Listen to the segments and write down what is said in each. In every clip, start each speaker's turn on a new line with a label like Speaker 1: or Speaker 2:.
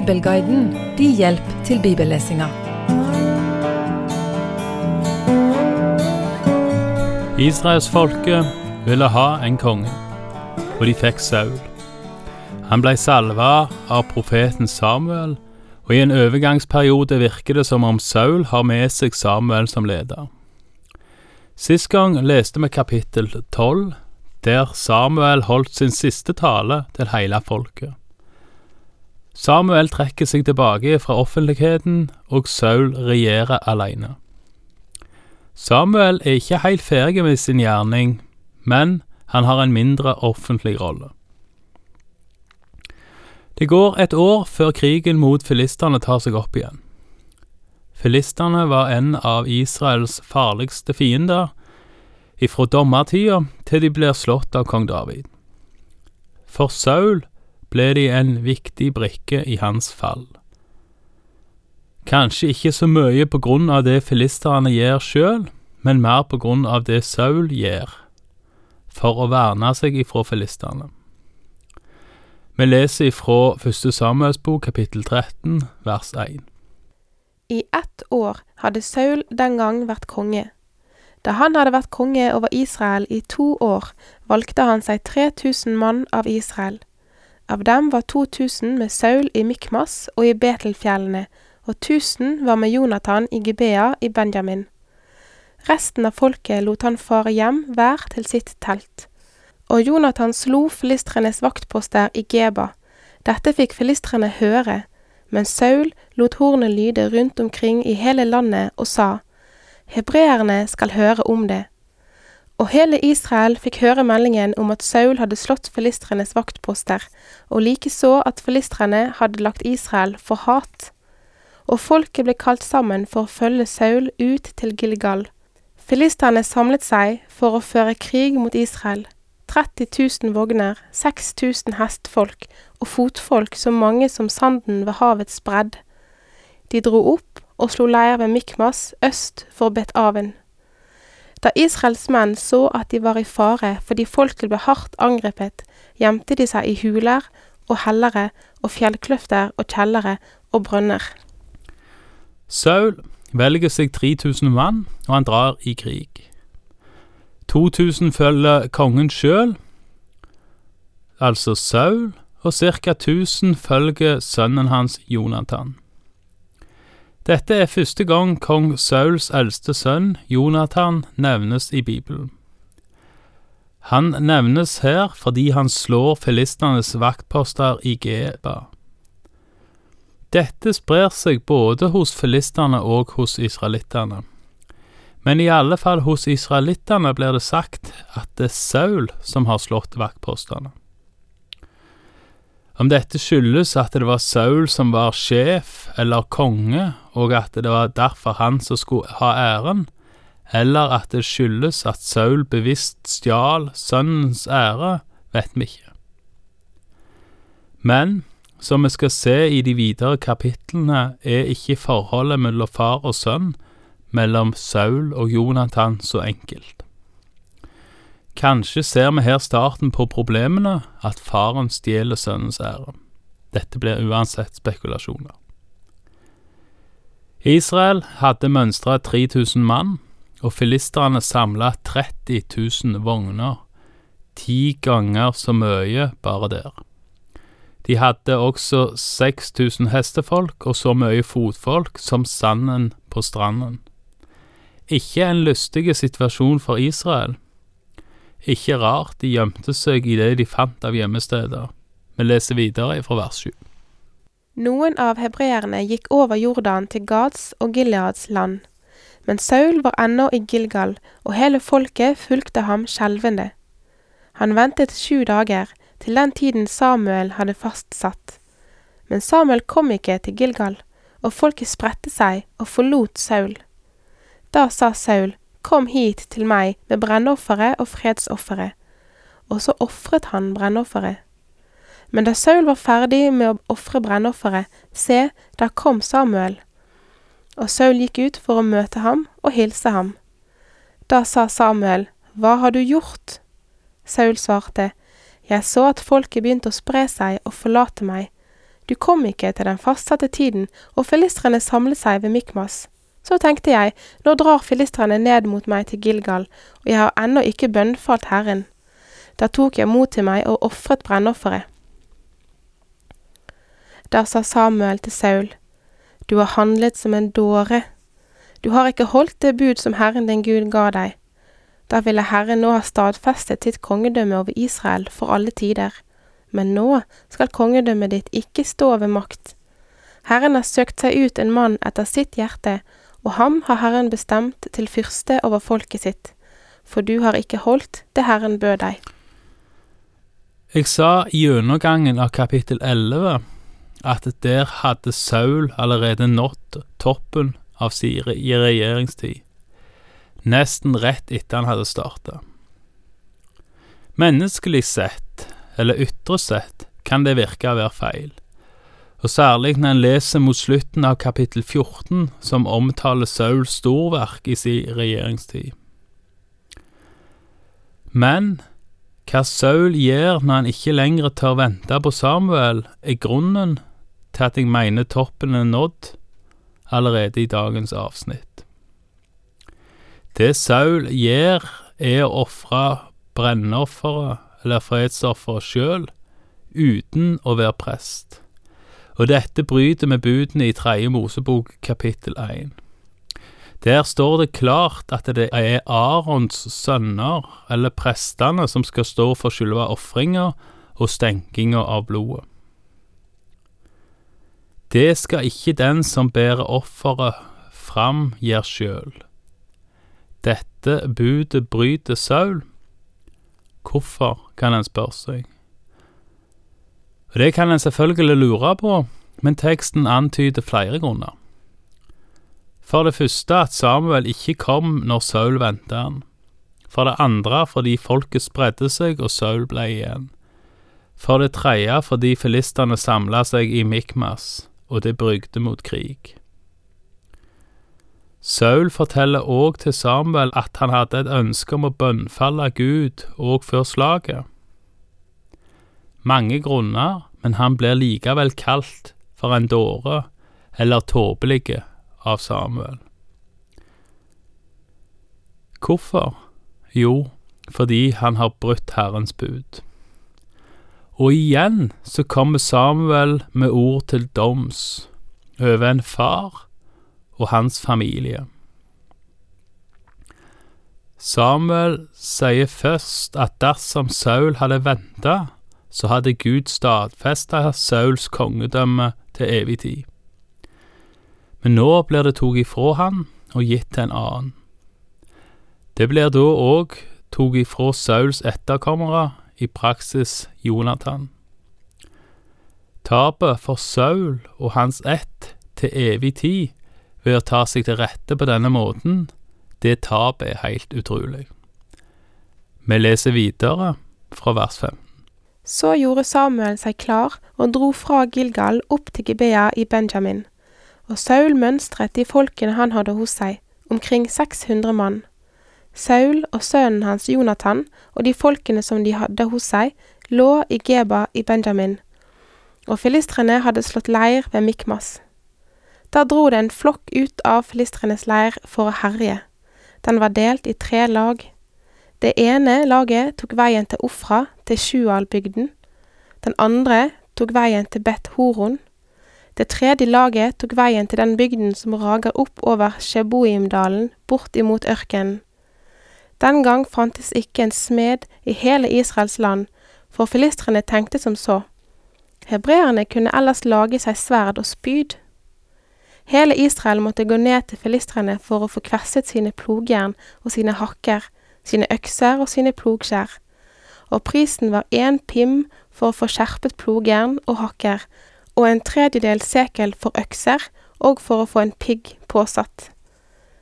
Speaker 1: Bibelguiden din hjelp til bibellesinga.
Speaker 2: Israelsfolket ville ha en konge, og de fikk Saul. Han ble salva av profeten Samuel, og i en overgangsperiode virker det som om Saul har med seg Samuel som leder. Sist gang leste vi kapittel tolv, der Samuel holdt sin siste tale til hele folket. Samuel trekker seg tilbake fra offentligheten, og Saul regjerer alene. Samuel er ikke helt ferdig med sin gjerning, men han har en mindre offentlig rolle. Det går et år før krigen mot filistene tar seg opp igjen. Filistene var en av Israels farligste fiender ifra dommertida til de blir slått av kong David. For Saul ble de en viktig brikke i hans fall. Kanskje ikke så mye på grunn av det filisterne gjør sjøl, men mer på grunn av det Saul gjør, for å verne seg ifra filistene. Vi leser ifra første Samuels bok, kapittel 13, vers 1.
Speaker 3: I ett år hadde Saul den gang vært konge. Da han hadde vært konge over Israel i to år, valgte han seg 3000 mann av Israel. Av dem var 2000 med Saul i Mikmas og i Betelfjellene, og 1000 var med Jonathan i Gibea i Benjamin. Resten av folket lot han fare hjem hver til sitt telt. Og Jonathan slo filistrenes vaktposter i Geba. Dette fikk filistrene høre, men Saul lot hornet lyde rundt omkring i hele landet og sa, Hebreerne skal høre om det. Og hele Israel fikk høre meldingen om at Saul hadde slått filistrenes vaktposter, og likeså at filistrene hadde lagt Israel for hat. Og folket ble kalt sammen for å følge Saul ut til Gilgal. Filistrene samlet seg for å føre krig mot Israel. 30 000 vogner, 6000 hestfolk og fotfolk så mange som sanden ved havets bredd. De dro opp og slo leir ved Mikmas øst for Bet-Aven. Da Israels menn så at de var i fare fordi folket ble hardt angrepet, gjemte de seg i huler og hellere og fjellkløfter og kjellere og brønner.
Speaker 2: Saul velger seg 3000 mann, og han drar i krig. 2000 følger kongen sjøl, altså Saul, og ca. 1000 følger sønnen hans Jonathan. Dette er første gang kong Sauls eldste sønn, Jonathan, nevnes i Bibelen. Han nevnes her fordi han slår filistenes vaktposter i Geba. Dette sprer seg både hos filistene og hos israelittene. Men i alle fall hos israelittene blir det sagt at det er Saul som har slått vaktpostene. Om dette skyldes at det var Saul som var sjef eller konge, og at det var derfor han som skulle ha æren, eller at det skyldes at Saul bevisst stjal sønnens ære, vet vi ikke. Men som vi skal se i de videre kapitlene, er ikke forholdet mellom far og sønn, mellom Saul og Jonathan, så enkelt. Kanskje ser vi her starten på problemene, at faren stjeler sønnens ære. Dette blir uansett spekulasjoner. Israel hadde mønstra 3000 mann, og filisterne samla 30 000 vogner, ti ganger så mye bare der. De hadde også 6000 hestefolk og så mye fotfolk som sanden på stranden. Ikke en lystig situasjon for Israel, ikke rart de gjemte seg i det de fant av gjemmesteder. Vi leser videre fra vers 7.
Speaker 3: Noen av hebreerne gikk over Jordan til Gads og Gileads land. Men Saul var ennå i Gilgal, og hele folket fulgte ham skjelvende. Han ventet sju dager, til den tiden Samuel hadde fastsatt. Men Samuel kom ikke til Gilgal, og folket spredte seg og forlot Saul. Da sa Saul, Kom hit til meg med brennofferet og fredsofferet. Og så ofret han brennofferet. Men da Saul var ferdig med å ofre brennofferet, se, da kom Samuel. Og Saul gikk ut for å møte ham og hilse ham. Da sa Samuel, Hva har du gjort? Saul svarte, Jeg så at folket begynte å spre seg og forlate meg. Du kom ikke til den fastsatte tiden, og filistrene samlet seg ved Mikmas. Så tenkte jeg, nå drar filistrene ned mot meg til Gilgal, og jeg har ennå ikke bønnfalt Herren. Da tok jeg mot til meg og ofret brennofferet. Da sa Samuel til Saul, Du har handlet som en dåre. Du har ikke holdt det bud som Herren din Gud ga deg. Da ville Herren nå ha stadfestet sitt kongedømme over Israel for alle tider. Men nå skal kongedømmet ditt ikke stå ved makt. Herren har søkt seg ut en mann etter sitt hjerte, og ham har Herren bestemt til fyrste over folket sitt. For du har ikke holdt det Herren bød deg.
Speaker 2: Jeg sa i gjennomgangen av kapittel 11 at der hadde Saul allerede nådd toppen av sin regjeringstid, nesten rett etter han hadde starta. Menneskelig sett, eller ytre sett, kan det virke å være feil, og særlig når en leser mot slutten av kapittel 14, som omtaler Sauls storverk i sin regjeringstid. Men hva Saul gjør når han ikke lenger tør vente på Samuel, er grunnen til at jeg mener toppen er nådd allerede i dagens avsnitt. Det Saul gjør, er å ofre brennofferet eller fredsofferet sjøl, uten å være prest, og dette bryter med budene i Tredje Mosebok kapittel 1. Der står det klart at det er Arons sønner, eller prestene, som skal stå for selve ofringa og stenkinga av blodet. Det skal ikke den som bærer offeret fram, gjøre sjøl. Dette budet bryter Saul. Hvorfor, kan en spørre seg. Og Det kan en selvfølgelig lure på, men teksten antyder flere grunner. For det første at Samuel ikke kom når Saul ventet han. For det andre fordi folket spredde seg og Saul ble igjen. For det tredje fordi filistene samla seg i Mikmas og det brygde mot krig. Saul forteller òg til Samuel at han hadde et ønske om å bønnfalle Gud òg før slaget. Mange grunner, men han blir likevel kalt for en dåre eller tåpelige av Samuel. Hvorfor? Jo, fordi han har brutt Herrens bud. Og igjen så kommer Samuel med ord til doms over en far og hans familie. Samuel sier først at dersom Saul hadde venta, så hadde Gud stadfesta Sauls kongedømme til evig tid. Men nå blir det tatt ifra han og gitt til en annen. Det blir da òg tatt ifra Sauls etterkommere i praksis Jonathan. Tapet for Saul og hans ett til evig tid ved å ta seg til rette på denne måten, det tapet er helt utrolig. Vi leser videre fra vers 15.
Speaker 3: Så gjorde Samuel seg klar og dro fra Gilgal opp til Gibea i Benjamin. Og Saul mønstret de folkene han hadde hos seg, omkring 600 mann. Saul og sønnen hans Jonathan og de folkene som de hadde hos seg, lå i Geba i Benjamin, og filistrene hadde slått leir ved Mikmas. Da dro det en flokk ut av filistrenes leir for å herje. Den var delt i tre lag. Det ene laget tok veien til Ofra, til Sjualbygden, Den andre tok veien til Bet Horon. Det tredje laget tok veien til den bygden som rager opp over Sheboimdalen, bort imot ørkenen. Den gang fantes ikke en smed i hele Israels land, for filistrene tenkte som så. Hebreerne kunne ellers lage seg sverd og spyd. Hele Israel måtte gå ned til filistrene for å få kvesset sine plogjern og sine hakker, sine økser og sine plogskjær. Og prisen var én pim for å få skjerpet plogjern og hakker, og en tredjedel sekel for økser og for å få en pigg påsatt.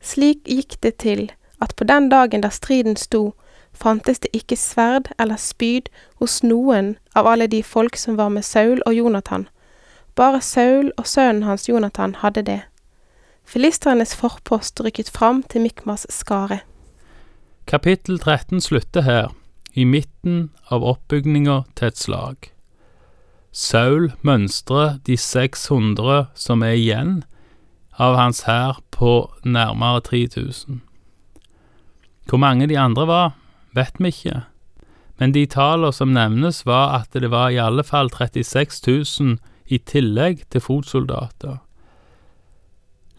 Speaker 3: Slik gikk det til at på den dagen da striden sto, fantes det ikke sverd eller spyd hos noen av alle de folk som var med Saul og Jonathan. Bare Saul og sønnen hans Jonathan hadde det. Filistrenes forpost rykket fram til Mikmas skare.
Speaker 2: Kapittel 13 slutter her, i midten av oppbygninga til et slag. Saul mønstrer de 600 som er igjen av hans hær, på nærmere 3000. Hvor mange de andre var, vet vi ikke, men de tallene som nevnes, var at det var i alle fall 36 000 i tillegg til fotsoldater.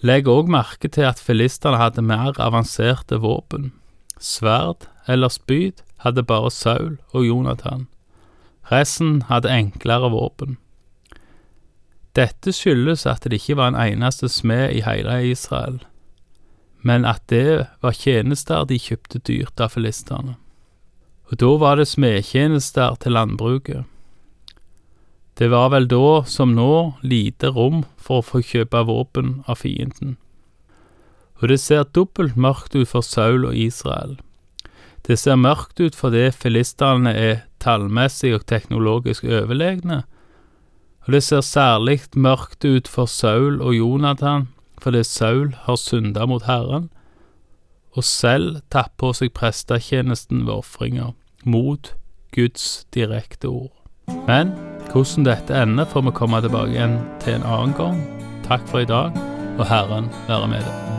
Speaker 2: Legg òg merke til at filistene hadde mer avanserte våpen. Sverd eller spyd hadde bare Saul og Jonathan. Resten hadde enklere våpen. Dette skyldes at det ikke var en eneste smed i hele Israel, men at det var tjenester de kjøpte dyrt av filistene. Og da var det smedtjenester til landbruket. Det var vel da, som nå, lite rom for å få kjøpe våpen av fienden. Og det ser dobbelt mørkt ut for Saul og Israel. Det ser mørkt ut fordi filistene er tallmessig og teknologisk overlegne, og det ser særlig mørkt ut for Saul og Jonathan fordi Saul har synda mot Herren, og selv tatt på seg prestetjenesten ved ofringer, mot Guds direkte ord. Men hvordan dette ender, får vi komme tilbake igjen til en annen gang. Takk for i dag, og Herren være med deg.